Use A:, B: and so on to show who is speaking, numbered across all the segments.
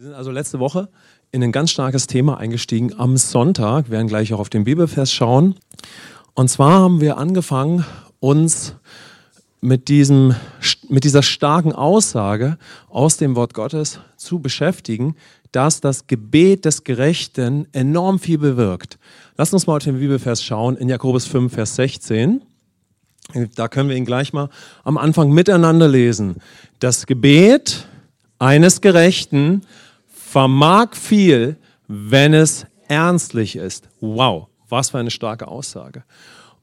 A: Wir sind also letzte Woche in ein ganz starkes Thema eingestiegen am Sonntag. Wir werden gleich auch auf den Bibelvers schauen. Und zwar haben wir angefangen, uns mit, diesem, mit dieser starken Aussage aus dem Wort Gottes zu beschäftigen, dass das Gebet des Gerechten enorm viel bewirkt. Lass uns mal auf den Bibelvers schauen in Jakobus 5, Vers 16. Da können wir ihn gleich mal am Anfang miteinander lesen. Das Gebet eines Gerechten vermag viel, wenn es ernstlich ist. Wow, was für eine starke Aussage.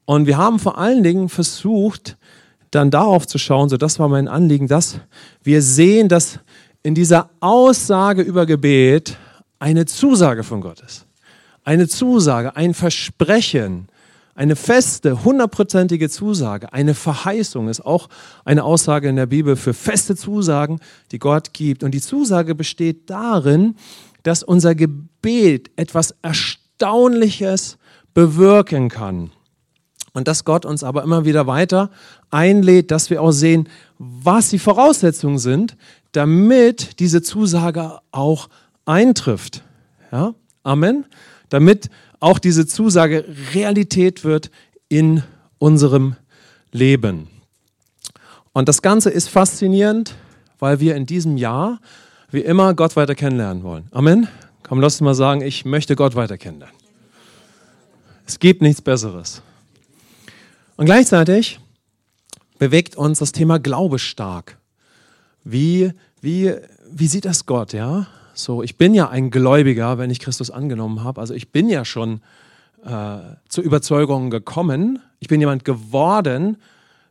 A: Und wir haben vor allen Dingen versucht, dann darauf zu schauen, so das war mein Anliegen, dass wir sehen, dass in dieser Aussage über Gebet eine Zusage von Gott ist. Eine Zusage, ein Versprechen, eine feste, hundertprozentige Zusage, eine Verheißung ist auch eine Aussage in der Bibel für feste Zusagen, die Gott gibt. Und die Zusage besteht darin, dass unser Gebet etwas Erstaunliches bewirken kann. Und dass Gott uns aber immer wieder weiter einlädt, dass wir auch sehen, was die Voraussetzungen sind, damit diese Zusage auch eintrifft. Ja? Amen. Damit auch diese Zusage Realität wird in unserem Leben. Und das Ganze ist faszinierend, weil wir in diesem Jahr, wie immer, Gott weiter kennenlernen wollen. Amen. Komm, lass uns mal sagen, ich möchte Gott weiter kennenlernen. Es gibt nichts Besseres. Und gleichzeitig bewegt uns das Thema Glaube stark. Wie, wie, wie sieht das Gott, ja? So, ich bin ja ein Gläubiger, wenn ich Christus angenommen habe. Also ich bin ja schon äh, zur Überzeugung gekommen. Ich bin jemand geworden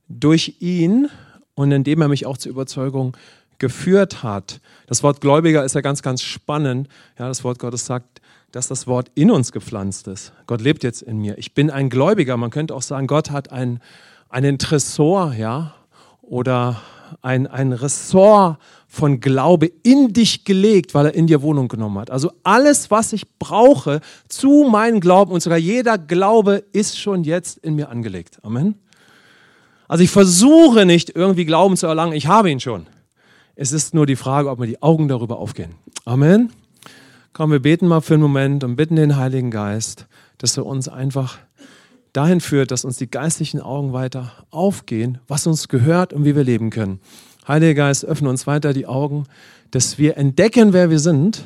A: durch ihn und indem er mich auch zur Überzeugung geführt hat. Das Wort Gläubiger ist ja ganz, ganz spannend. Ja, das Wort Gottes sagt, dass das Wort in uns gepflanzt ist. Gott lebt jetzt in mir. Ich bin ein Gläubiger. Man könnte auch sagen, Gott hat ein, einen Tresor, ja, oder ein, ein Ressort von Glaube in dich gelegt, weil er in dir Wohnung genommen hat. Also alles, was ich brauche zu meinem Glauben und sogar jeder Glaube ist schon jetzt in mir angelegt. Amen. Also ich versuche nicht irgendwie Glauben zu erlangen, ich habe ihn schon. Es ist nur die Frage, ob mir die Augen darüber aufgehen. Amen. Komm, wir beten mal für einen Moment und bitten den Heiligen Geist, dass er uns einfach dahin führt, dass uns die geistlichen Augen weiter aufgehen, was uns gehört und wie wir leben können. Heiliger Geist, öffne uns weiter die Augen, dass wir entdecken, wer wir sind,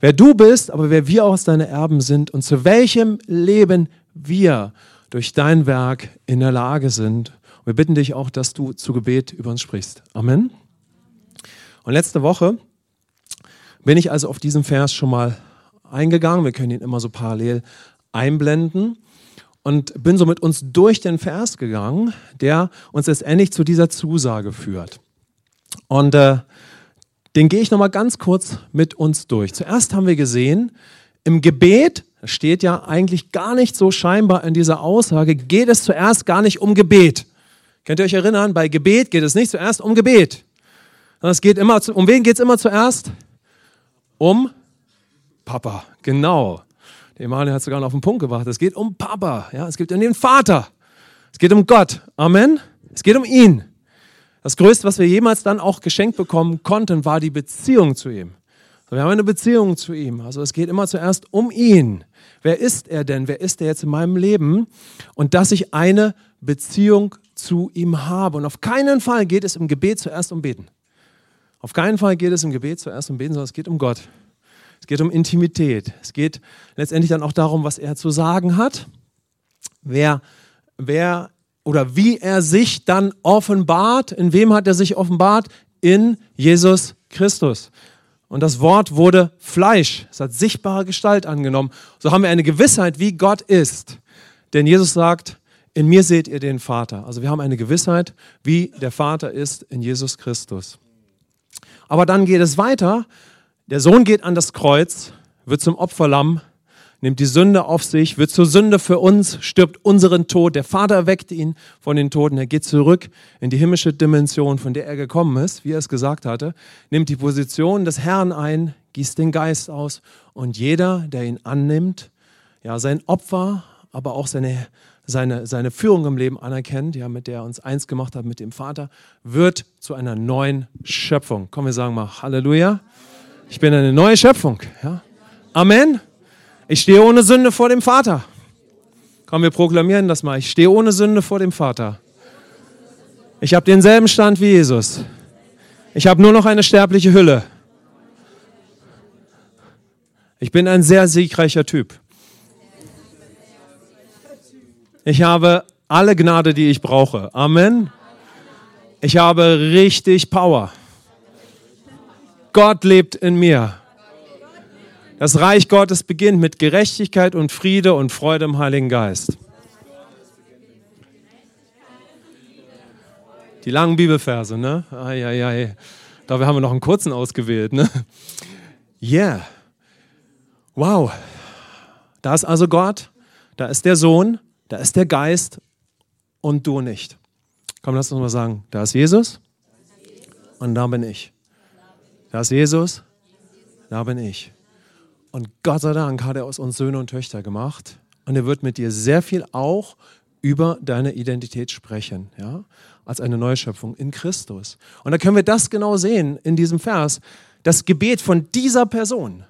A: wer du bist, aber wer wir aus deine Erben sind und zu welchem Leben wir durch dein Werk in der Lage sind. Und wir bitten dich auch, dass du zu Gebet über uns sprichst. Amen. Und letzte Woche bin ich also auf diesen Vers schon mal eingegangen. Wir können ihn immer so parallel einblenden und bin so mit uns durch den Vers gegangen, der uns letztendlich zu dieser Zusage führt. Und äh, den gehe ich nochmal ganz kurz mit uns durch. Zuerst haben wir gesehen, im Gebet, das steht ja eigentlich gar nicht so scheinbar in dieser Aussage, geht es zuerst gar nicht um Gebet. Könnt ihr euch erinnern, bei Gebet geht es nicht zuerst um Gebet. Es geht immer, um wen geht es immer zuerst? Um Papa, genau. Emanuel hat sogar noch auf den Punkt gebracht. Es geht um Papa, ja, es geht um den Vater. Es geht um Gott. Amen. Es geht um ihn. Das Größte, was wir jemals dann auch geschenkt bekommen konnten, war die Beziehung zu ihm. Wir haben eine Beziehung zu ihm. Also es geht immer zuerst um ihn. Wer ist er denn? Wer ist er jetzt in meinem Leben? Und dass ich eine Beziehung zu ihm habe. Und auf keinen Fall geht es im Gebet zuerst um Beten. Auf keinen Fall geht es im Gebet zuerst um Beten, sondern es geht um Gott. Es geht um Intimität. Es geht letztendlich dann auch darum, was er zu sagen hat, wer, wer oder wie er sich dann offenbart. In wem hat er sich offenbart? In Jesus Christus. Und das Wort wurde Fleisch. Es hat sichtbare Gestalt angenommen. So haben wir eine Gewissheit, wie Gott ist. Denn Jesus sagt, in mir seht ihr den Vater. Also wir haben eine Gewissheit, wie der Vater ist in Jesus Christus. Aber dann geht es weiter. Der Sohn geht an das Kreuz, wird zum Opferlamm nimmt die Sünde auf sich, wird zur Sünde für uns, stirbt unseren Tod. Der Vater erweckt ihn von den Toten. Er geht zurück in die himmlische Dimension, von der er gekommen ist, wie er es gesagt hatte, nimmt die Position des Herrn ein, gießt den Geist aus und jeder, der ihn annimmt, ja, sein Opfer, aber auch seine, seine, seine Führung im Leben anerkennt, ja, mit der er uns eins gemacht hat mit dem Vater, wird zu einer neuen Schöpfung. Komm, wir sagen mal Halleluja. Ich bin eine neue Schöpfung. Ja? Amen. Ich stehe ohne Sünde vor dem Vater. Komm, wir proklamieren das mal. Ich stehe ohne Sünde vor dem Vater. Ich habe denselben Stand wie Jesus. Ich habe nur noch eine sterbliche Hülle. Ich bin ein sehr siegreicher Typ. Ich habe alle Gnade, die ich brauche. Amen. Ich habe richtig Power. Gott lebt in mir. Das Reich Gottes beginnt mit Gerechtigkeit und Friede und Freude im Heiligen Geist. Die langen Bibelverse, ne? Ai, ai, haben wir noch einen kurzen ausgewählt, ne? Yeah. Wow. Da ist also Gott, da ist der Sohn, da ist der Geist und du nicht. Komm, lass uns mal sagen, da ist Jesus und da bin ich. Da ist Jesus, da bin ich. Und Gott sei Dank hat er aus uns Söhne und Töchter gemacht. Und er wird mit dir sehr viel auch über deine Identität sprechen, ja, als eine Neuschöpfung in Christus. Und da können wir das genau sehen in diesem Vers. Das Gebet von dieser Person,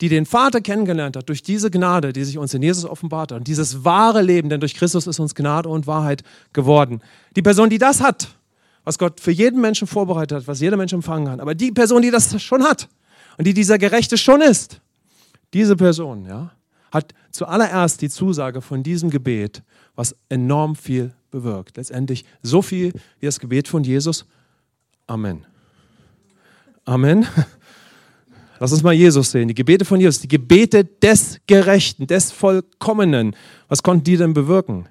A: die den Vater kennengelernt hat durch diese Gnade, die sich uns in Jesus offenbart hat, und dieses wahre Leben, denn durch Christus ist uns Gnade und Wahrheit geworden. Die Person, die das hat, was Gott für jeden Menschen vorbereitet hat, was jeder Mensch empfangen kann, aber die Person, die das schon hat und die dieser Gerechte schon ist, diese Person, ja, hat zuallererst die Zusage von diesem Gebet, was enorm viel bewirkt. Letztendlich so viel wie das Gebet von Jesus. Amen. Amen. Lass uns mal Jesus sehen. Die Gebete von Jesus, die Gebete des Gerechten, des Vollkommenen. Was konnten die denn bewirken?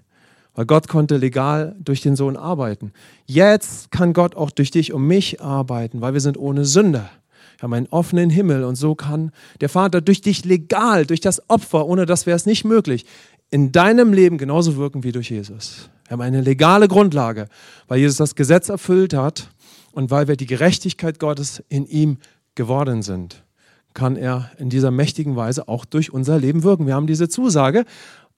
A: Weil Gott konnte legal durch den Sohn arbeiten. Jetzt kann Gott auch durch dich und mich arbeiten, weil wir sind ohne Sünde. Wir haben einen offenen Himmel und so kann der Vater durch dich legal, durch das Opfer, ohne das wäre es nicht möglich, in deinem Leben genauso wirken wie durch Jesus. Wir haben eine legale Grundlage, weil Jesus das Gesetz erfüllt hat und weil wir die Gerechtigkeit Gottes in ihm geworden sind kann er in dieser mächtigen Weise auch durch unser Leben wirken. Wir haben diese Zusage,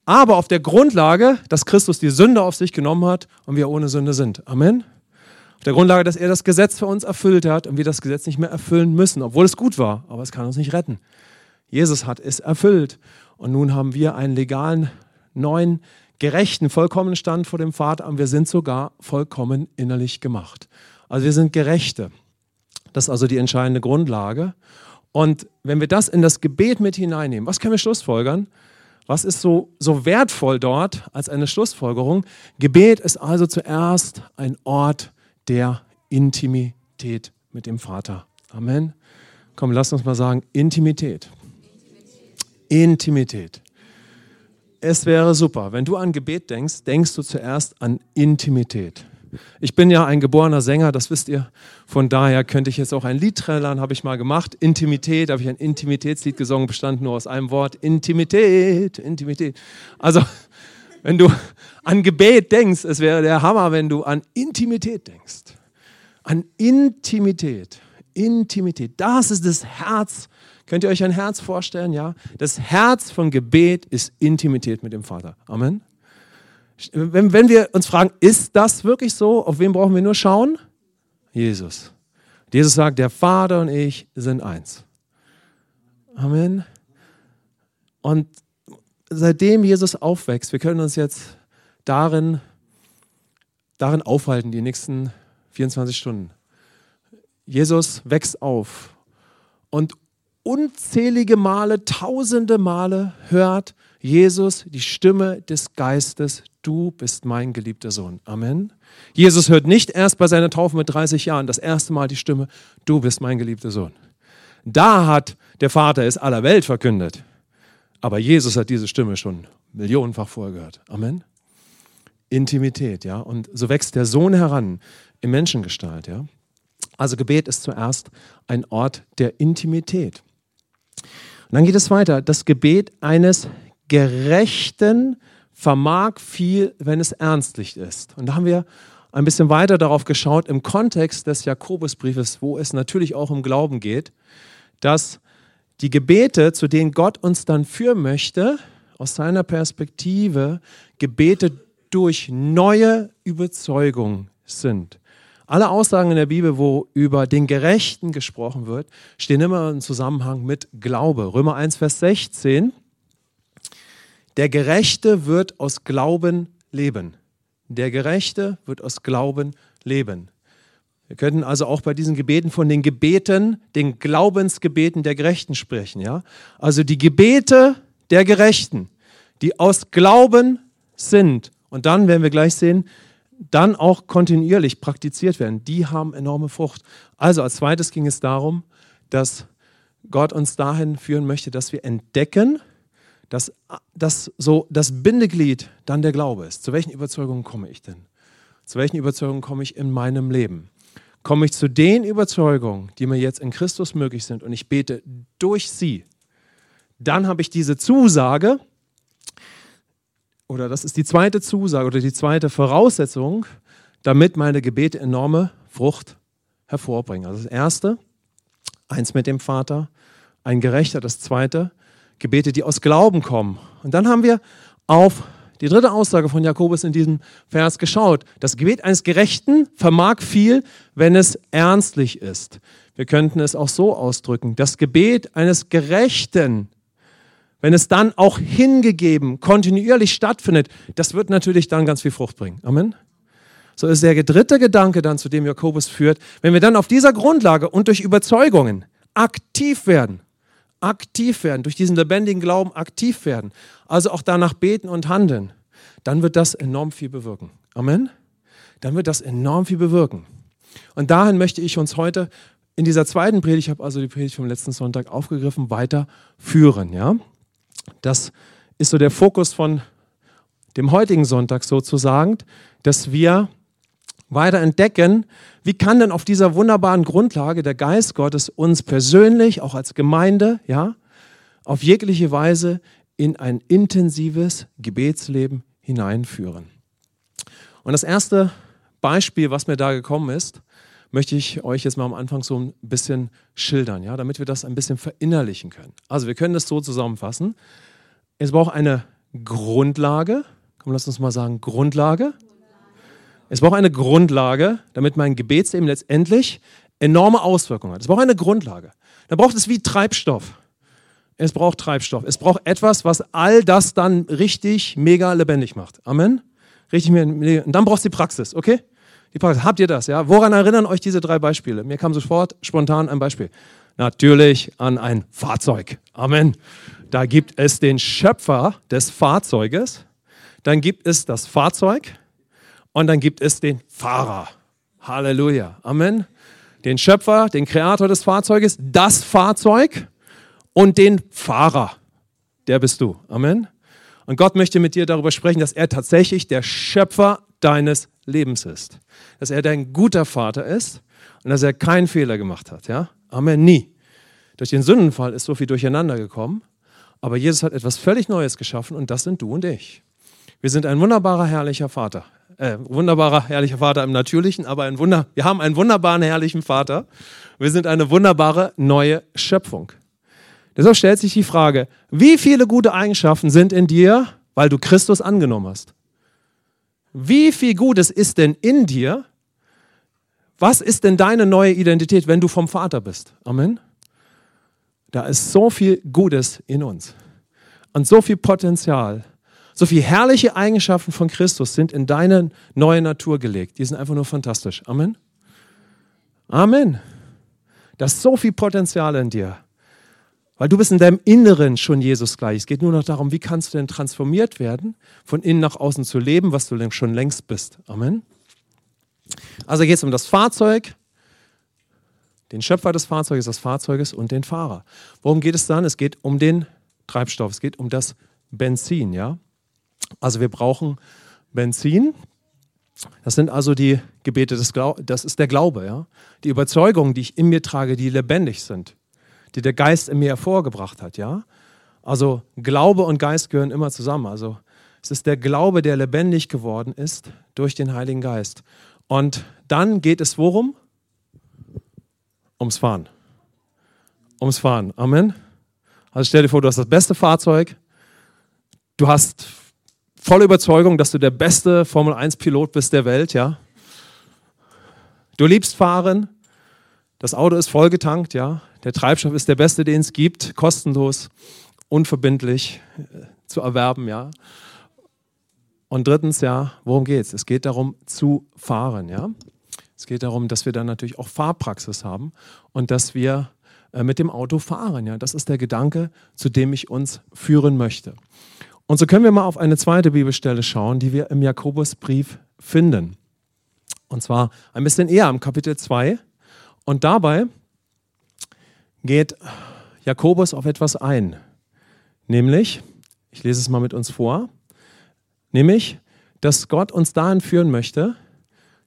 A: aber auf der Grundlage, dass Christus die Sünde auf sich genommen hat und wir ohne Sünde sind. Amen. Auf der Grundlage, dass er das Gesetz für uns erfüllt hat und wir das Gesetz nicht mehr erfüllen müssen, obwohl es gut war, aber es kann uns nicht retten. Jesus hat es erfüllt und nun haben wir einen legalen, neuen, gerechten, vollkommenen Stand vor dem Vater und wir sind sogar vollkommen innerlich gemacht. Also wir sind Gerechte. Das ist also die entscheidende Grundlage. Und wenn wir das in das Gebet mit hineinnehmen, was können wir schlussfolgern? Was ist so, so wertvoll dort als eine Schlussfolgerung? Gebet ist also zuerst ein Ort der Intimität mit dem Vater. Amen. Komm, lass uns mal sagen, Intimität. Intimität. Es wäre super, wenn du an Gebet denkst, denkst du zuerst an Intimität. Ich bin ja ein geborener Sänger, das wisst ihr. Von daher könnte ich jetzt auch ein Lied trällern, habe ich mal gemacht. Intimität, habe ich ein Intimitätslied gesungen, bestand nur aus einem Wort. Intimität, Intimität. Also, wenn du an Gebet denkst, es wäre der Hammer, wenn du an Intimität denkst. An Intimität. Intimität. Das ist das Herz. Könnt ihr euch ein Herz vorstellen? Ja. Das Herz von Gebet ist Intimität mit dem Vater. Amen. Wenn, wenn wir uns fragen, ist das wirklich so? Auf wen brauchen wir nur schauen? Jesus. Jesus sagt, der Vater und ich sind eins. Amen. Und seitdem Jesus aufwächst, wir können uns jetzt darin, darin aufhalten, die nächsten 24 Stunden. Jesus wächst auf und unzählige Male, tausende Male hört Jesus die Stimme des Geistes, du bist mein geliebter Sohn. Amen. Jesus hört nicht erst bei seiner Taufe mit 30 Jahren das erste Mal die Stimme, du bist mein geliebter Sohn. Da hat der Vater es aller Welt verkündet. Aber Jesus hat diese Stimme schon millionenfach vorher gehört. Amen. Intimität, ja. Und so wächst der Sohn heran in Menschengestalt, ja. Also Gebet ist zuerst ein Ort der Intimität. Und dann geht es weiter. Das Gebet eines Gerechten vermag viel, wenn es ernstlich ist. Und da haben wir ein bisschen weiter darauf geschaut im Kontext des Jakobusbriefes, wo es natürlich auch um Glauben geht, dass die Gebete, zu denen Gott uns dann führen möchte, aus seiner Perspektive Gebete durch neue Überzeugung sind. Alle Aussagen in der Bibel, wo über den Gerechten gesprochen wird, stehen immer im Zusammenhang mit Glaube. Römer 1, Vers 16. Der Gerechte wird aus Glauben leben. Der Gerechte wird aus Glauben leben. Wir könnten also auch bei diesen Gebeten von den Gebeten, den Glaubensgebeten der Gerechten sprechen. Ja? Also die Gebete der Gerechten, die aus Glauben sind und dann, werden wir gleich sehen, dann auch kontinuierlich praktiziert werden, die haben enorme Frucht. Also als zweites ging es darum, dass Gott uns dahin führen möchte, dass wir entdecken, dass, dass so das Bindeglied dann der Glaube ist. Zu welchen Überzeugungen komme ich denn? Zu welchen Überzeugungen komme ich in meinem Leben? Komme ich zu den Überzeugungen, die mir jetzt in Christus möglich sind und ich bete durch sie, dann habe ich diese Zusage, oder das ist die zweite Zusage oder die zweite Voraussetzung, damit meine Gebete enorme Frucht hervorbringen. Also das erste, eins mit dem Vater, ein Gerechter. Das zweite, Gebete, die aus Glauben kommen. Und dann haben wir auf die dritte Aussage von Jakobus in diesem Vers geschaut. Das Gebet eines Gerechten vermag viel, wenn es ernstlich ist. Wir könnten es auch so ausdrücken. Das Gebet eines Gerechten wenn es dann auch hingegeben, kontinuierlich stattfindet, das wird natürlich dann ganz viel Frucht bringen. Amen. So ist der dritte Gedanke dann, zu dem Jakobus führt, wenn wir dann auf dieser Grundlage und durch Überzeugungen aktiv werden, aktiv werden, durch diesen lebendigen Glauben aktiv werden, also auch danach beten und handeln, dann wird das enorm viel bewirken. Amen. Dann wird das enorm viel bewirken. Und dahin möchte ich uns heute in dieser zweiten Predigt, ich habe also die Predigt vom letzten Sonntag aufgegriffen, weiterführen. Ja? Das ist so der Fokus von dem heutigen Sonntag sozusagen, dass wir weiter entdecken, wie kann denn auf dieser wunderbaren Grundlage der Geist Gottes uns persönlich, auch als Gemeinde, ja, auf jegliche Weise in ein intensives Gebetsleben hineinführen. Und das erste Beispiel, was mir da gekommen ist, möchte ich euch jetzt mal am Anfang so ein bisschen schildern, ja, damit wir das ein bisschen verinnerlichen können. Also wir können das so zusammenfassen. Es braucht eine Grundlage. Komm, lass uns mal sagen, Grundlage. Es braucht eine Grundlage, damit mein Gebetsleben letztendlich enorme Auswirkungen hat. Es braucht eine Grundlage. Da braucht es wie Treibstoff. Es braucht Treibstoff. Es braucht etwas, was all das dann richtig mega lebendig macht. Amen. Richtig mega. Und dann braucht es die Praxis, okay? Die Praxis. Habt ihr das? Ja? Woran erinnern euch diese drei Beispiele? Mir kam sofort spontan ein Beispiel. Natürlich an ein Fahrzeug. Amen. Da gibt es den Schöpfer des Fahrzeuges, dann gibt es das Fahrzeug und dann gibt es den Fahrer. Halleluja. Amen. Den Schöpfer, den Kreator des Fahrzeuges, das Fahrzeug und den Fahrer. Der bist du. Amen. Und Gott möchte mit dir darüber sprechen, dass er tatsächlich der Schöpfer deines Lebens ist. Dass er dein guter Vater ist und dass er keinen Fehler gemacht hat. Ja? Amen. Nie. Durch den Sündenfall ist so viel durcheinander gekommen. Aber Jesus hat etwas völlig Neues geschaffen und das sind du und ich. Wir sind ein wunderbarer, herrlicher Vater. Äh, wunderbarer, herrlicher Vater im Natürlichen, aber ein Wunder, wir haben einen wunderbaren, herrlichen Vater. Wir sind eine wunderbare, neue Schöpfung. Deshalb stellt sich die Frage, wie viele gute Eigenschaften sind in dir, weil du Christus angenommen hast? Wie viel Gutes ist denn in dir? Was ist denn deine neue Identität, wenn du vom Vater bist? Amen. Da ist so viel Gutes in uns und so viel Potenzial. So viele herrliche Eigenschaften von Christus sind in deine neue Natur gelegt. Die sind einfach nur fantastisch. Amen. Amen. Da ist so viel Potenzial in dir. Weil du bist in deinem Inneren schon Jesus gleich. Es geht nur noch darum, wie kannst du denn transformiert werden, von innen nach außen zu leben, was du schon längst bist. Amen. Also geht es um das Fahrzeug, den Schöpfer des Fahrzeuges, des Fahrzeuges und den Fahrer. Worum geht es dann? Es geht um den Treibstoff, es geht um das Benzin, ja? Also wir brauchen Benzin. Das sind also die Gebete des Glaubens, das ist der Glaube, ja? Die Überzeugungen, die ich in mir trage, die lebendig sind, die der Geist in mir hervorgebracht hat, ja? Also Glaube und Geist gehören immer zusammen. Also es ist der Glaube, der lebendig geworden ist durch den Heiligen Geist. Und dann geht es worum? Ums Fahren. Ums Fahren. Amen. Also stell dir vor, du hast das beste Fahrzeug. Du hast volle Überzeugung, dass du der beste Formel 1-Pilot bist der Welt, ja. Du liebst fahren, das Auto ist vollgetankt, ja. Der Treibstoff ist der beste, den es gibt, kostenlos, unverbindlich äh, zu erwerben, ja. Und drittens, ja, worum geht es? Es geht darum, zu fahren, ja. Es geht darum, dass wir dann natürlich auch Fahrpraxis haben und dass wir äh, mit dem Auto fahren, ja. Das ist der Gedanke, zu dem ich uns führen möchte. Und so können wir mal auf eine zweite Bibelstelle schauen, die wir im Jakobusbrief finden. Und zwar ein bisschen eher im Kapitel 2. Und dabei geht Jakobus auf etwas ein. Nämlich, ich lese es mal mit uns vor, nämlich, dass Gott uns dahin führen möchte,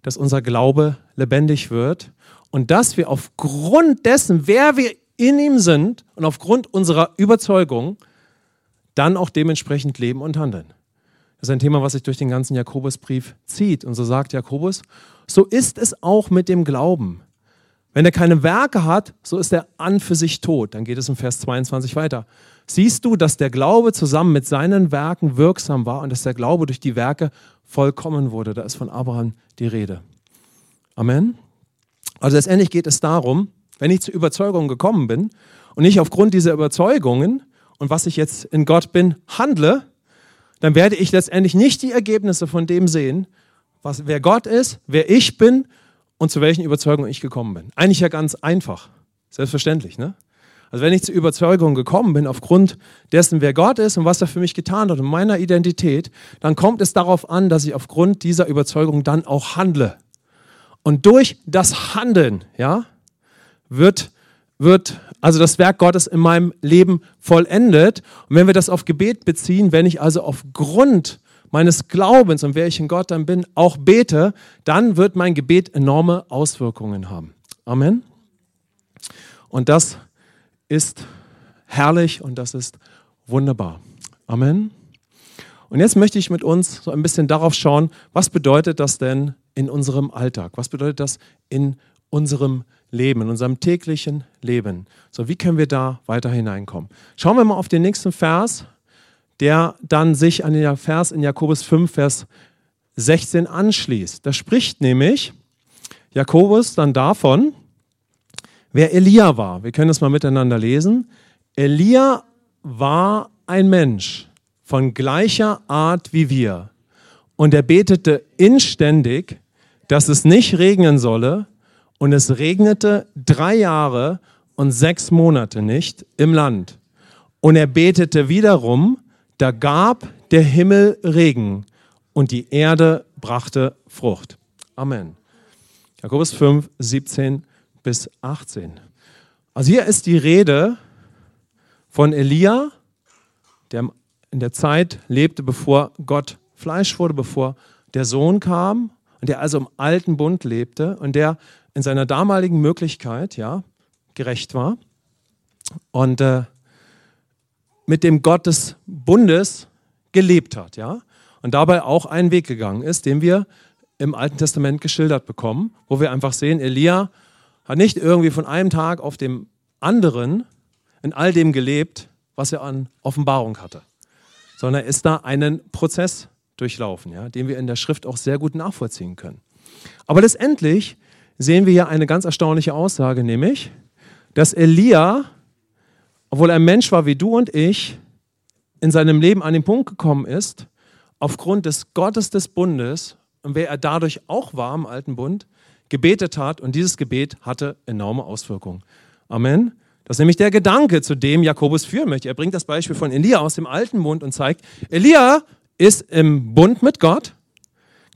A: dass unser Glaube lebendig wird und dass wir aufgrund dessen, wer wir in ihm sind und aufgrund unserer Überzeugung, dann auch dementsprechend leben und handeln. Das ist ein Thema, was sich durch den ganzen Jakobusbrief zieht. Und so sagt Jakobus, so ist es auch mit dem Glauben. Wenn er keine Werke hat, so ist er an für sich tot. Dann geht es im Vers 22 weiter. Siehst du, dass der Glaube zusammen mit seinen Werken wirksam war und dass der Glaube durch die Werke vollkommen wurde. Da ist von Abraham die Rede. Amen. Also letztendlich geht es darum, wenn ich zur Überzeugung gekommen bin und ich aufgrund dieser Überzeugungen und was ich jetzt in Gott bin, handle, dann werde ich letztendlich nicht die Ergebnisse von dem sehen, was, wer Gott ist, wer ich bin und zu welchen Überzeugungen ich gekommen bin. Eigentlich ja ganz einfach. Selbstverständlich, ne? Also wenn ich zur Überzeugung gekommen bin, aufgrund dessen, wer Gott ist und was er für mich getan hat und meiner Identität, dann kommt es darauf an, dass ich aufgrund dieser Überzeugung dann auch handle. Und durch das Handeln, ja, wird, wird also das Werk Gottes in meinem Leben vollendet. Und wenn wir das auf Gebet beziehen, wenn ich also aufgrund meines Glaubens und wer ich in Gott dann bin, auch bete, dann wird mein Gebet enorme Auswirkungen haben. Amen. Und das ist herrlich und das ist wunderbar. Amen. Und jetzt möchte ich mit uns so ein bisschen darauf schauen, was bedeutet das denn in unserem Alltag? Was bedeutet das in unserem Leben, in unserem täglichen Leben? So, wie können wir da weiter hineinkommen? Schauen wir mal auf den nächsten Vers, der dann sich an den Vers in Jakobus 5, Vers 16 anschließt. Da spricht nämlich Jakobus dann davon, wer Elia war. Wir können das mal miteinander lesen. Elia war ein Mensch von gleicher Art wie wir. Und er betete inständig, dass es nicht regnen solle. Und es regnete drei Jahre und sechs Monate nicht im Land. Und er betete wiederum, da gab der Himmel Regen und die Erde brachte Frucht. Amen. Jakobus 5, 17 bis 18. Also hier ist die Rede von Elia, der in der Zeit lebte, bevor Gott Fleisch wurde, bevor der Sohn kam und der also im alten Bund lebte und der in seiner damaligen Möglichkeit ja gerecht war und äh, mit dem Gott des Bundes gelebt hat, ja, und dabei auch einen Weg gegangen ist, den wir im Alten Testament geschildert bekommen, wo wir einfach sehen, Elia hat nicht irgendwie von einem Tag auf dem anderen in all dem gelebt, was er an Offenbarung hatte, sondern er ist da einen Prozess durchlaufen, ja, den wir in der Schrift auch sehr gut nachvollziehen können. Aber letztendlich sehen wir hier eine ganz erstaunliche Aussage, nämlich, dass Elia obwohl er ein Mensch war wie du und ich, in seinem Leben an den Punkt gekommen ist, aufgrund des Gottes des Bundes und wer er dadurch auch war im alten Bund, gebetet hat und dieses Gebet hatte enorme Auswirkungen. Amen. Das ist nämlich der Gedanke, zu dem Jakobus führen möchte. Er bringt das Beispiel von Elia aus dem alten Bund und zeigt, Elia ist im Bund mit Gott,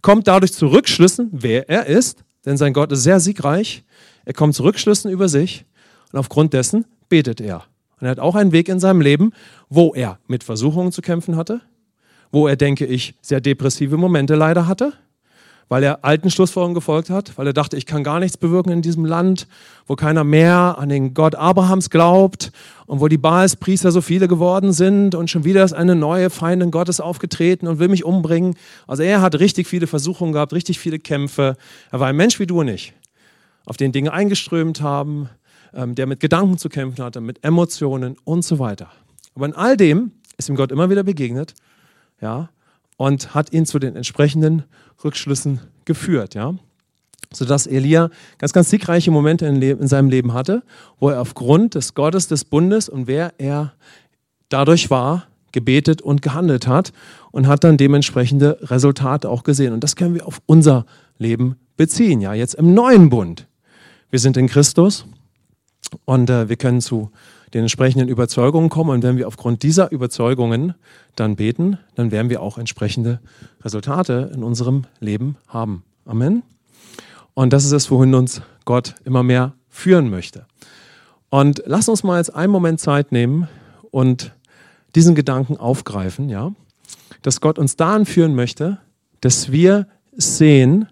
A: kommt dadurch zu Rückschlüssen, wer er ist, denn sein Gott ist sehr siegreich. Er kommt zu Rückschlüssen über sich und aufgrund dessen betet er. Und er hat auch einen Weg in seinem Leben, wo er mit Versuchungen zu kämpfen hatte, wo er, denke ich, sehr depressive Momente leider hatte, weil er alten Schlussfolgerungen gefolgt hat, weil er dachte, ich kann gar nichts bewirken in diesem Land, wo keiner mehr an den Gott Abrahams glaubt und wo die Baalspriester so viele geworden sind und schon wieder ist eine neue Feindin Gottes aufgetreten und will mich umbringen. Also er hat richtig viele Versuchungen gehabt, richtig viele Kämpfe. Er war ein Mensch wie du und ich, auf den Dinge eingeströmt haben, ähm, der mit Gedanken zu kämpfen hatte, mit Emotionen und so weiter. Aber in all dem ist ihm Gott immer wieder begegnet, ja, und hat ihn zu den entsprechenden Rückschlüssen geführt, ja. sodass Elia ganz, ganz siegreiche Momente in, seinem Leben hatte, wo er aufgrund des Gottes des Bundes und wer er dadurch war, gebetet und gehandelt hat und hat dann dementsprechende Resultate auch gesehen. Und das können wir auf unser Leben beziehen, ja, jetzt im neuen Bund. Wir sind in Christus und äh, wir können zu den entsprechenden Überzeugungen kommen. Und wenn wir aufgrund dieser Überzeugungen dann beten, dann werden wir auch entsprechende Resultate in unserem Leben haben. Amen. Und das ist es, wohin uns Gott immer mehr führen möchte. Und lass uns mal jetzt einen Moment Zeit nehmen und diesen Gedanken aufgreifen, ja, dass Gott uns dahin führen möchte, dass wir sehen,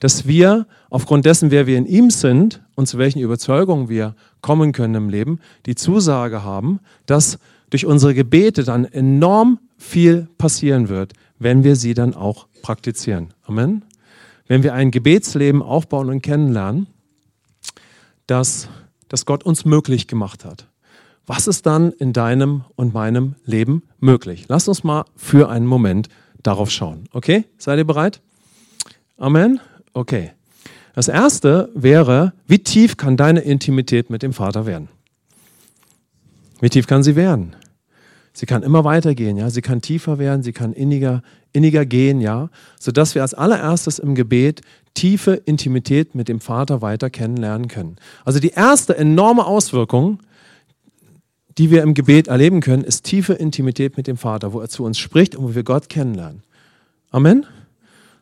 A: dass wir aufgrund dessen, wer wir in ihm sind und zu welchen Überzeugungen wir kommen können im Leben, die Zusage haben, dass durch unsere Gebete dann enorm viel passieren wird, wenn wir sie dann auch praktizieren. Amen. Wenn wir ein Gebetsleben aufbauen und kennenlernen, das, das Gott uns möglich gemacht hat. Was ist dann in deinem und meinem Leben möglich? Lass uns mal für einen Moment darauf schauen. Okay? Seid ihr bereit? Amen? Okay. Das erste wäre, wie tief kann deine Intimität mit dem Vater werden? Wie tief kann sie werden? Sie kann immer weitergehen, ja. Sie kann tiefer werden, sie kann inniger, inniger gehen, ja. Sodass wir als allererstes im Gebet tiefe Intimität mit dem Vater weiter kennenlernen können. Also die erste enorme Auswirkung die wir im Gebet erleben können, ist tiefe Intimität mit dem Vater, wo er zu uns spricht und wo wir Gott kennenlernen. Amen?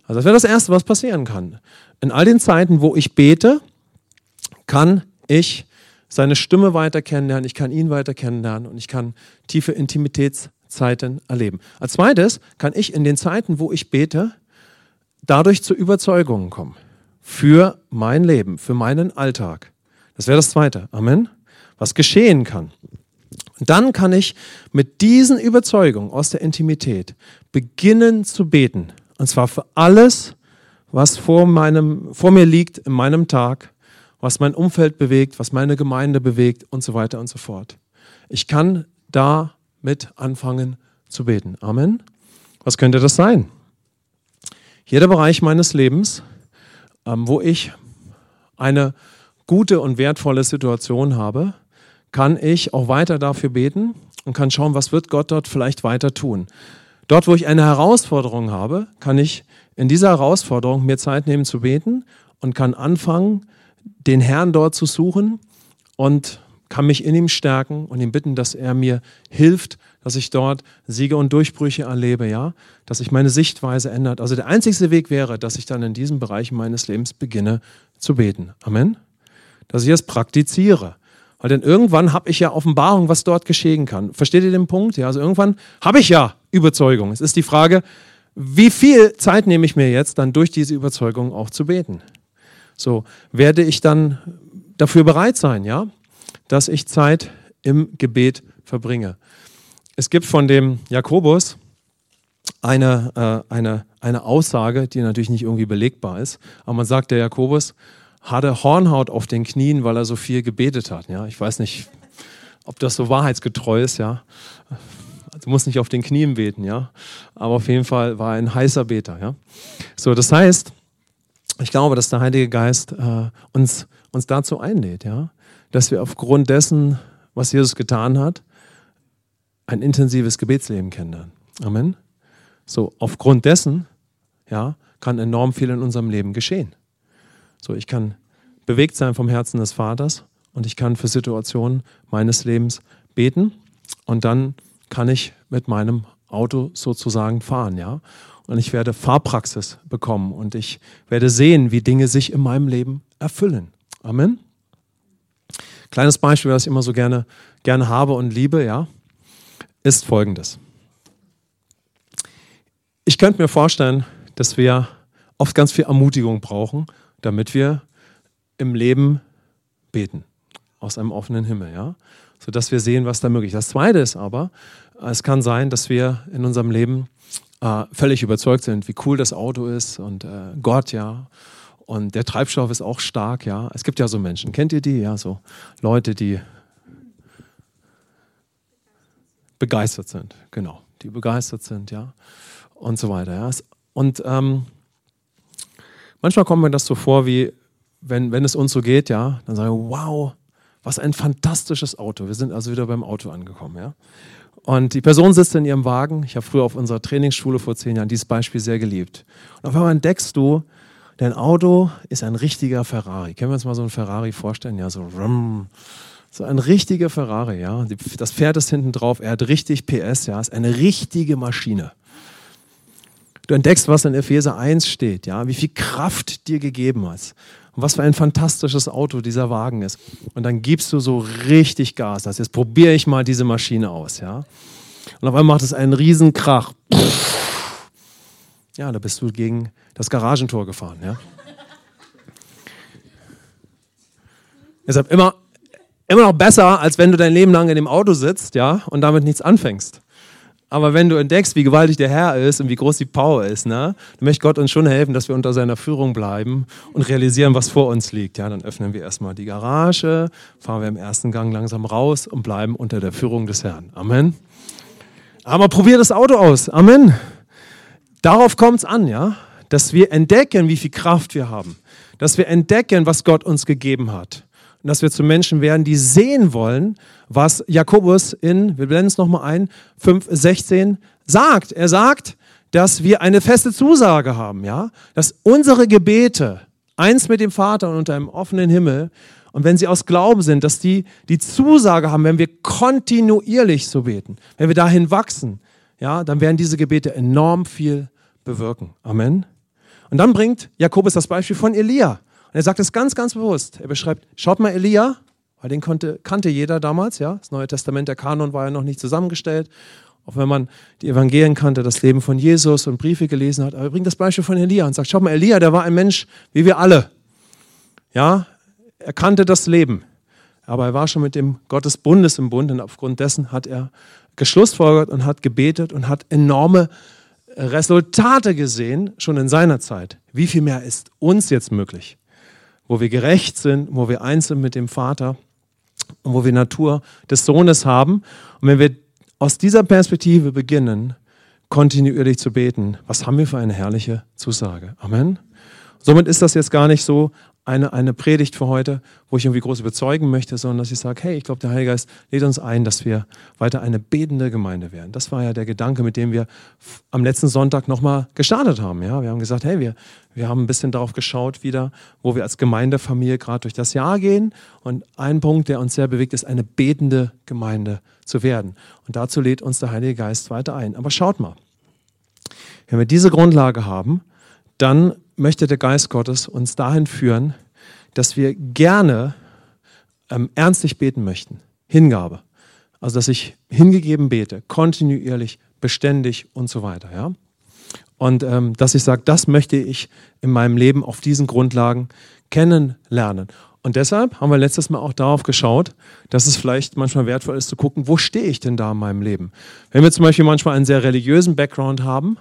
A: Also das wäre das Erste, was passieren kann. In all den Zeiten, wo ich bete, kann ich seine Stimme weiter kennenlernen, ich kann ihn weiter kennenlernen und ich kann tiefe Intimitätszeiten erleben. Als zweites kann ich in den Zeiten, wo ich bete, dadurch zu Überzeugungen kommen. Für mein Leben, für meinen Alltag. Das wäre das Zweite. Amen. Was geschehen kann. Und dann kann ich mit diesen Überzeugungen aus der Intimität beginnen zu beten. Und zwar für alles, was vor, meinem, vor mir liegt in meinem Tag, was mein Umfeld bewegt, was meine Gemeinde bewegt und so weiter und so fort. Ich kann da mit anfangen zu beten. Amen. Was könnte das sein? Jeder Bereich meines Lebens, ähm, wo ich eine gute und wertvolle Situation habe, kann ich auch weiter dafür beten und kann schauen, was wird Gott dort vielleicht weiter tun. Dort, wo ich eine Herausforderung habe, kann ich in dieser Herausforderung mir Zeit nehmen zu beten und kann anfangen, den Herrn dort zu suchen und kann mich in ihm stärken und ihn bitten, dass er mir hilft, dass ich dort Siege und Durchbrüche erlebe, ja, dass sich meine Sichtweise ändert. Also der einzigste Weg wäre, dass ich dann in diesem Bereich meines Lebens beginne zu beten. Amen. Dass ich es praktiziere. Weil dann irgendwann habe ich ja Offenbarung, was dort geschehen kann. Versteht ihr den Punkt? Ja, also irgendwann habe ich ja Überzeugung. Es ist die Frage, wie viel Zeit nehme ich mir jetzt dann durch diese Überzeugung auch zu beten? So, werde ich dann dafür bereit sein, ja, dass ich Zeit im Gebet verbringe. Es gibt von dem Jakobus eine, äh, eine, eine Aussage, die natürlich nicht irgendwie belegbar ist, aber man sagt, der Jakobus hatte Hornhaut auf den Knien, weil er so viel gebetet hat. Ja, ich weiß nicht, ob das so wahrheitsgetreu ist. Ja, du musst nicht auf den Knien beten. Ja, aber auf jeden Fall war er ein heißer Beter. Ja, so das heißt, ich glaube, dass der Heilige Geist äh, uns uns dazu einlädt. Ja, dass wir aufgrund dessen, was Jesus getan hat, ein intensives Gebetsleben kennenlernen. Amen. So aufgrund dessen, ja, kann enorm viel in unserem Leben geschehen. So, ich kann bewegt sein vom Herzen des Vaters und ich kann für Situationen meines Lebens beten und dann kann ich mit meinem Auto sozusagen fahren, ja. Und ich werde Fahrpraxis bekommen und ich werde sehen, wie Dinge sich in meinem Leben erfüllen. Amen. Kleines Beispiel, was ich immer so gerne, gerne habe und liebe, ja, ist folgendes. Ich könnte mir vorstellen, dass wir oft ganz viel Ermutigung brauchen damit wir im Leben beten aus einem offenen Himmel, ja, sodass wir sehen, was da möglich ist. Das Zweite ist aber, es kann sein, dass wir in unserem Leben äh, völlig überzeugt sind, wie cool das Auto ist und äh, Gott, ja, und der Treibstoff ist auch stark, ja. Es gibt ja so Menschen, kennt ihr die? Ja, so Leute, die begeistert sind, genau, die begeistert sind, ja, und so weiter, ja. Und ähm, Manchmal kommt mir das so vor, wie wenn, wenn es uns so geht, ja, dann sagen wir, wow, was ein fantastisches Auto. Wir sind also wieder beim Auto angekommen, ja. Und die Person sitzt in ihrem Wagen. Ich habe früher auf unserer Trainingsschule vor zehn Jahren dieses Beispiel sehr geliebt. Und auf einmal entdeckst du, dein Auto ist ein richtiger Ferrari. Können wir uns mal so einen Ferrari vorstellen? Ja, so rum. So ein richtiger Ferrari, ja. Das Pferd ist hinten drauf, er hat richtig PS, ja, ist eine richtige Maschine. Du entdeckst, was in Epheser 1 steht, ja, wie viel Kraft dir gegeben hat. Und was für ein fantastisches Auto dieser Wagen ist. Und dann gibst du so richtig Gas. Also jetzt probiere ich mal diese Maschine aus, ja. Und auf einmal macht es einen riesen Krach. Ja, da bist du gegen das Garagentor gefahren, ja. Deshalb immer, immer noch besser, als wenn du dein Leben lang in dem Auto sitzt, ja, und damit nichts anfängst. Aber wenn du entdeckst, wie gewaltig der Herr ist und wie groß die Power ist, ne, dann möchte Gott uns schon helfen, dass wir unter seiner Führung bleiben und realisieren, was vor uns liegt. Ja, dann öffnen wir erstmal die Garage, fahren wir im ersten Gang langsam raus und bleiben unter der Führung des Herrn. Amen. Aber probier das Auto aus. Amen. Darauf kommt es an, ja, dass wir entdecken, wie viel Kraft wir haben, dass wir entdecken, was Gott uns gegeben hat und dass wir zu Menschen werden, die sehen wollen, was Jakobus in, wir blenden es nochmal ein, 5,16 sagt. Er sagt, dass wir eine feste Zusage haben, ja, dass unsere Gebete eins mit dem Vater und unter einem offenen Himmel und wenn sie aus Glauben sind, dass die die Zusage haben, wenn wir kontinuierlich so beten, wenn wir dahin wachsen, ja, dann werden diese Gebete enorm viel bewirken. Amen. Und dann bringt Jakobus das Beispiel von Elia. Und er sagt es ganz, ganz bewusst. Er beschreibt, schaut mal Elia, weil den konnte, kannte jeder damals, ja. Das Neue Testament, der Kanon war ja noch nicht zusammengestellt. Auch wenn man die Evangelien kannte, das Leben von Jesus und Briefe gelesen hat. Aber er bringt das Beispiel von Elia und sagt, schaut mal, Elia, der war ein Mensch wie wir alle. Ja, er kannte das Leben. Aber er war schon mit dem Gott des Bundes im Bund und aufgrund dessen hat er geschlussfolgert und hat gebetet und hat enorme Resultate gesehen, schon in seiner Zeit. Wie viel mehr ist uns jetzt möglich? Wo wir gerecht sind, wo wir eins sind mit dem Vater und wo wir Natur des Sohnes haben. Und wenn wir aus dieser Perspektive beginnen, kontinuierlich zu beten, was haben wir für eine herrliche Zusage? Amen. Somit ist das jetzt gar nicht so eine, eine Predigt für heute, wo ich irgendwie groß überzeugen möchte, sondern dass ich sage, hey, ich glaube, der Heilige Geist lädt uns ein, dass wir weiter eine betende Gemeinde werden. Das war ja der Gedanke, mit dem wir am letzten Sonntag nochmal gestartet haben. Ja? Wir haben gesagt, hey, wir, wir haben ein bisschen darauf geschaut wieder, wo wir als Gemeindefamilie gerade durch das Jahr gehen. Und ein Punkt, der uns sehr bewegt, ist, eine betende Gemeinde zu werden. Und dazu lädt uns der Heilige Geist weiter ein. Aber schaut mal, wenn wir diese Grundlage haben, dann möchte der Geist Gottes uns dahin führen, dass wir gerne ähm, ernstlich beten möchten. Hingabe. Also, dass ich hingegeben bete, kontinuierlich, beständig und so weiter. Ja? Und ähm, dass ich sage, das möchte ich in meinem Leben auf diesen Grundlagen kennenlernen. Und deshalb haben wir letztes Mal auch darauf geschaut, dass es vielleicht manchmal wertvoll ist zu gucken, wo stehe ich denn da in meinem Leben? Wenn wir zum Beispiel manchmal einen sehr religiösen Background haben,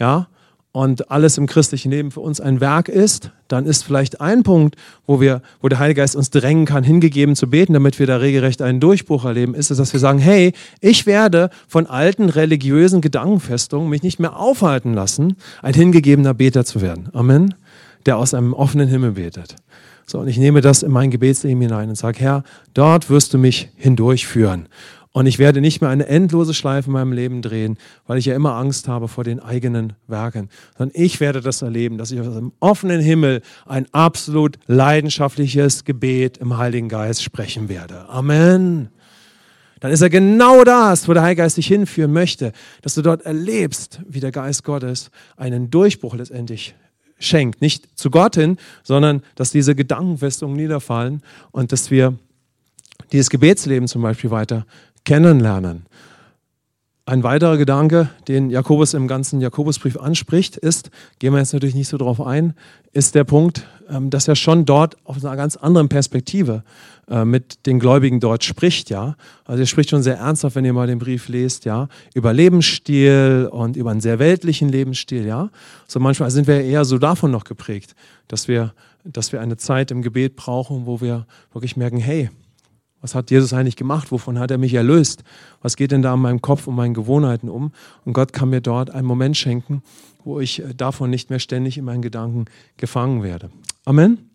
A: ja, und alles im christlichen Leben für uns ein Werk ist, dann ist vielleicht ein Punkt, wo, wir, wo der Heilige Geist uns drängen kann, hingegeben zu beten, damit wir da regelrecht einen Durchbruch erleben, ist es, dass wir sagen, hey, ich werde von alten religiösen Gedankenfestungen mich nicht mehr aufhalten lassen, ein hingegebener Beter zu werden. Amen. Der aus einem offenen Himmel betet. So, und ich nehme das in mein Gebetsleben hinein und sage, Herr, dort wirst du mich hindurchführen. Und ich werde nicht mehr eine endlose Schleife in meinem Leben drehen, weil ich ja immer Angst habe vor den eigenen Werken, sondern ich werde das erleben, dass ich aus dem offenen Himmel ein absolut leidenschaftliches Gebet im Heiligen Geist sprechen werde. Amen. Dann ist er genau das, wo der Heilige Geist dich hinführen möchte, dass du dort erlebst, wie der Geist Gottes einen Durchbruch letztendlich schenkt. Nicht zu Gott hin, sondern dass diese Gedankenfestungen niederfallen und dass wir dieses Gebetsleben zum Beispiel weiter kennenlernen. Ein weiterer Gedanke, den Jakobus im ganzen Jakobusbrief anspricht, ist, gehen wir jetzt natürlich nicht so drauf ein, ist der Punkt, ähm, dass er schon dort aus einer ganz anderen Perspektive äh, mit den Gläubigen dort spricht, ja. Also er spricht schon sehr ernsthaft, wenn ihr mal den Brief lest, ja, über Lebensstil und über einen sehr weltlichen Lebensstil, ja. So manchmal sind wir eher so davon noch geprägt, dass wir, dass wir eine Zeit im Gebet brauchen, wo wir wirklich merken, hey, was hat Jesus eigentlich gemacht? Wovon hat er mich erlöst? Was geht denn da in meinem Kopf und meinen Gewohnheiten um? Und Gott kann mir dort einen Moment schenken, wo ich äh, davon nicht mehr ständig in meinen Gedanken gefangen werde. Amen.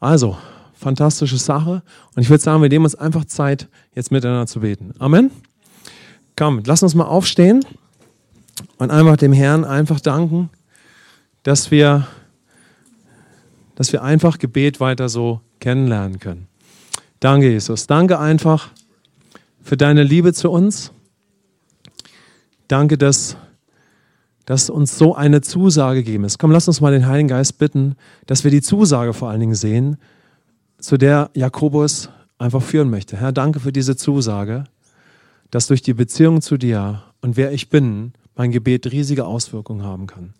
A: Also, fantastische Sache. Und ich würde sagen, wir nehmen uns einfach Zeit, jetzt miteinander zu beten. Amen. Komm, lass uns mal aufstehen und einfach dem Herrn einfach danken, dass wir, dass wir einfach Gebet weiter so kennenlernen können. Danke, Jesus. Danke einfach für deine Liebe zu uns. Danke, dass, dass uns so eine Zusage gegeben ist. Komm, lass uns mal den Heiligen Geist bitten, dass wir die Zusage vor allen Dingen sehen, zu der Jakobus einfach führen möchte. Herr, danke für diese Zusage, dass durch die Beziehung zu dir und wer ich bin, mein Gebet riesige Auswirkungen haben kann.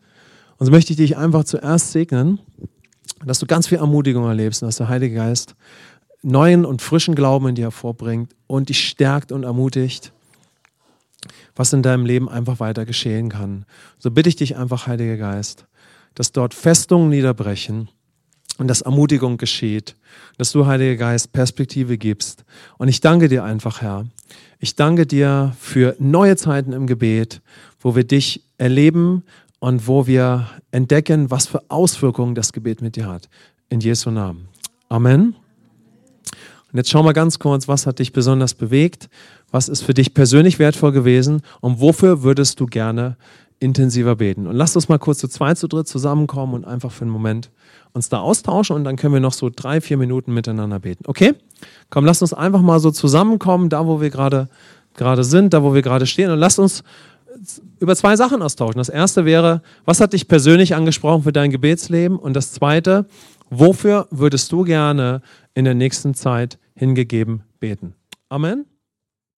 A: Und so möchte ich dich einfach zuerst segnen, dass du ganz viel Ermutigung erlebst und dass der Heilige Geist neuen und frischen Glauben in dir hervorbringt und dich stärkt und ermutigt, was in deinem Leben einfach weiter geschehen kann. So bitte ich dich einfach, Heiliger Geist, dass dort Festungen niederbrechen und dass Ermutigung geschieht, dass du, Heiliger Geist, Perspektive gibst. Und ich danke dir einfach, Herr. Ich danke dir für neue Zeiten im Gebet, wo wir dich erleben und wo wir entdecken, was für Auswirkungen das Gebet mit dir hat. In Jesu Namen. Amen. Und jetzt schau mal ganz kurz, was hat dich besonders bewegt? Was ist für dich persönlich wertvoll gewesen? Und wofür würdest du gerne intensiver beten? Und lass uns mal kurz zu zweit, zu dritt zusammenkommen und einfach für einen Moment uns da austauschen und dann können wir noch so drei, vier Minuten miteinander beten. Okay? Komm, lass uns einfach mal so zusammenkommen, da wo wir gerade gerade sind, da wo wir gerade stehen und lass uns über zwei Sachen austauschen. Das erste wäre, was hat dich persönlich angesprochen für dein Gebetsleben? Und das zweite, wofür würdest du gerne in der nächsten Zeit hingegeben beten? Amen.